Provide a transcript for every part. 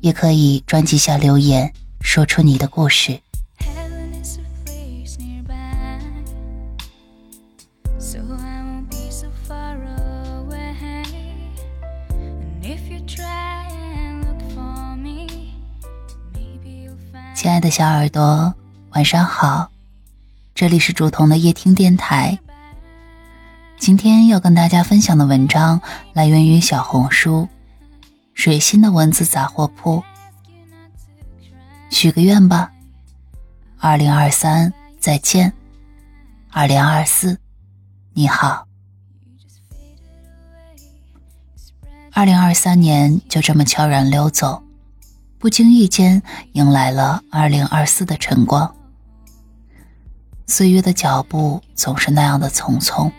也可以专辑下留言，说出你的故事。亲爱的小耳朵，晚上好，这里是竹筒的夜听电台。今天要跟大家分享的文章来源于小红书。水星的文字杂货铺，许个愿吧。二零二三再见，二零二四你好。二零二三年就这么悄然溜走，不经意间迎来了二零二四的晨光。岁月的脚步总是那样的匆匆，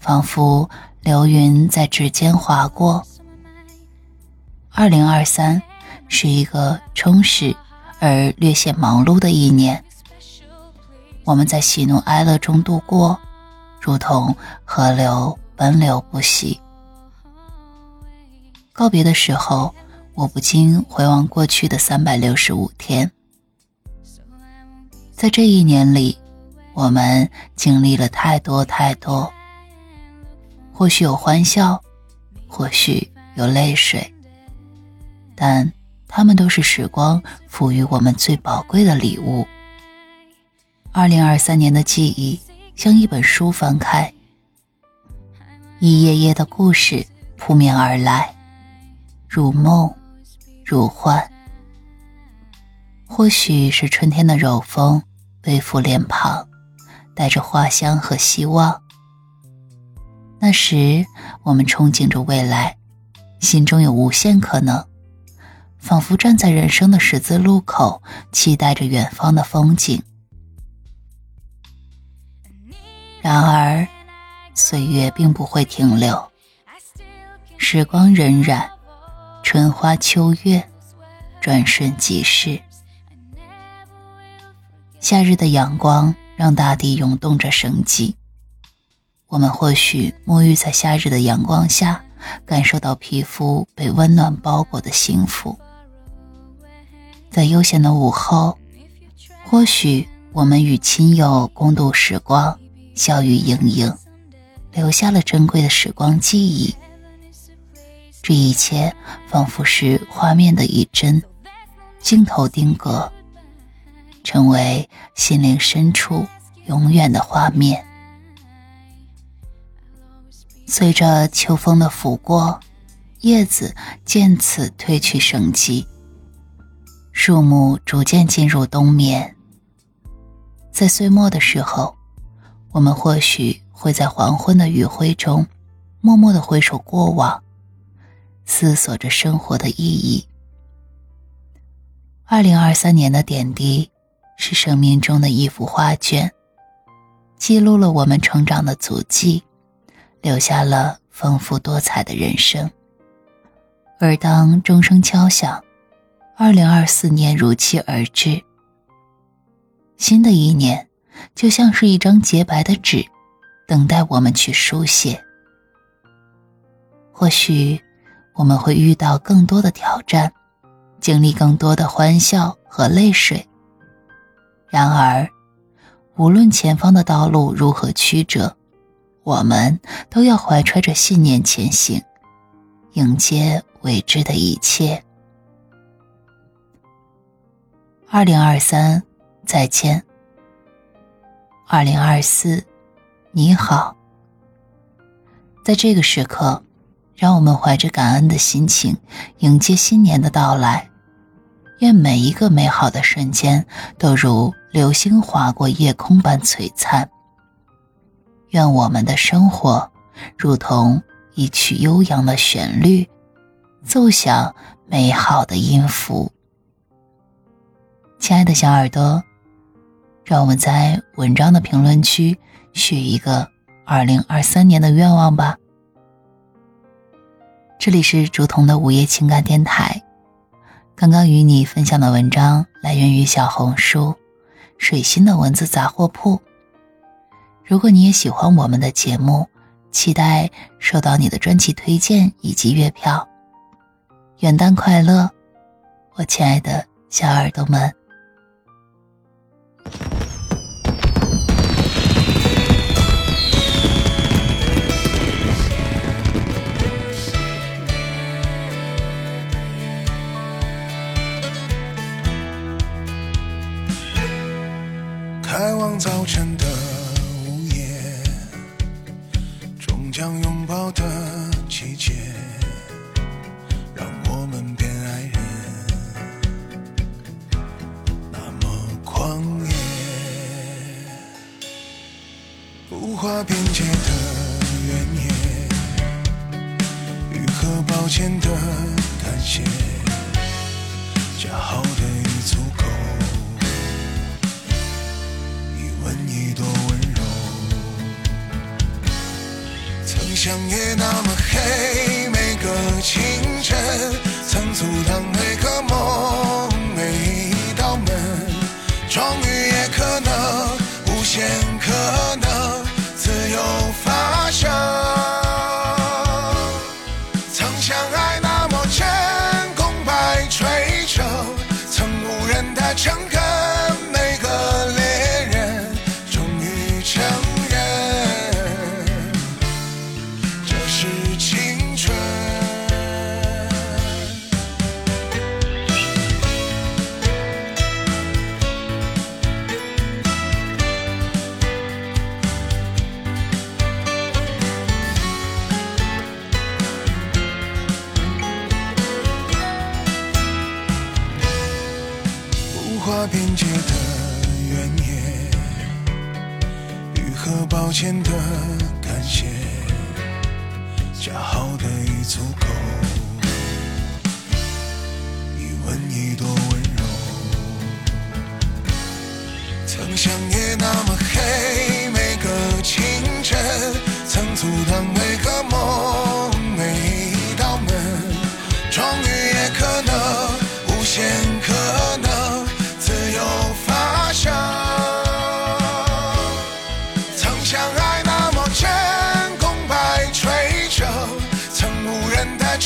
仿佛流云在指尖划过。二零二三是一个充实而略显忙碌的一年，我们在喜怒哀乐中度过，如同河流奔流不息。告别的时候，我不禁回望过去的三百六十五天，在这一年里，我们经历了太多太多，或许有欢笑，或许有泪水。但他们都是时光赋予我们最宝贵的礼物。二零二三年的记忆像一本书翻开，一页页的故事扑面而来，如梦如幻。或许是春天的柔风微拂脸庞，带着花香和希望。那时我们憧憬着未来，心中有无限可能。仿佛站在人生的十字路口，期待着远方的风景。然而，岁月并不会停留，时光荏苒，春花秋月，转瞬即逝。夏日的阳光让大地涌动着生机，我们或许沐浴在夏日的阳光下，感受到皮肤被温暖包裹的幸福。在悠闲的午后，或许我们与亲友共度时光，笑语盈盈，留下了珍贵的时光记忆。这一切仿佛是画面的一帧，镜头定格，成为心灵深处永远的画面。随着秋风的拂过，叶子渐次褪去生机。树木逐渐进入冬眠，在岁末的时候，我们或许会在黄昏的余晖中，默默的回首过往，思索着生活的意义。二零二三年的点滴，是生命中的一幅画卷，记录了我们成长的足迹，留下了丰富多彩的人生。而当钟声敲响。二零二四年如期而至，新的一年就像是一张洁白的纸，等待我们去书写。或许我们会遇到更多的挑战，经历更多的欢笑和泪水。然而，无论前方的道路如何曲折，我们都要怀揣着信念前行，迎接未知的一切。二零二三，再见。二零二四，你好。在这个时刻，让我们怀着感恩的心情迎接新年的到来。愿每一个美好的瞬间都如流星划过夜空般璀璨。愿我们的生活如同一曲悠扬的旋律，奏响美好的音符。亲爱的小耳朵，让我们在文章的评论区许一个二零二三年的愿望吧。这里是竹筒的午夜情感电台，刚刚与你分享的文章来源于小红书水星的文字杂货铺。如果你也喜欢我们的节目，期待收到你的专辑推荐以及月票。元旦快乐，我亲爱的小耳朵们！开往早晨的午夜，终将拥抱的季节，不画边界的原野，愈合抱歉的感谢，加好的已足够。一吻一朵温柔，曾想也那么无和抱歉的感谢，恰好的已足够。一吻一多温柔，曾想夜那么黑，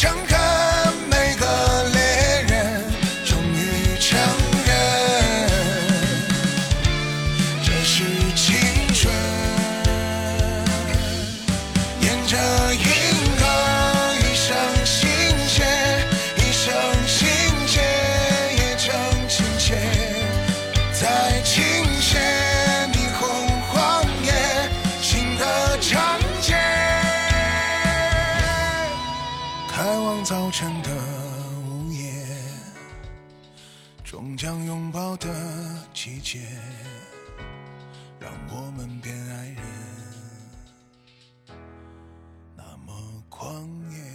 人的终将拥抱的季节让我们变爱人。那么狂野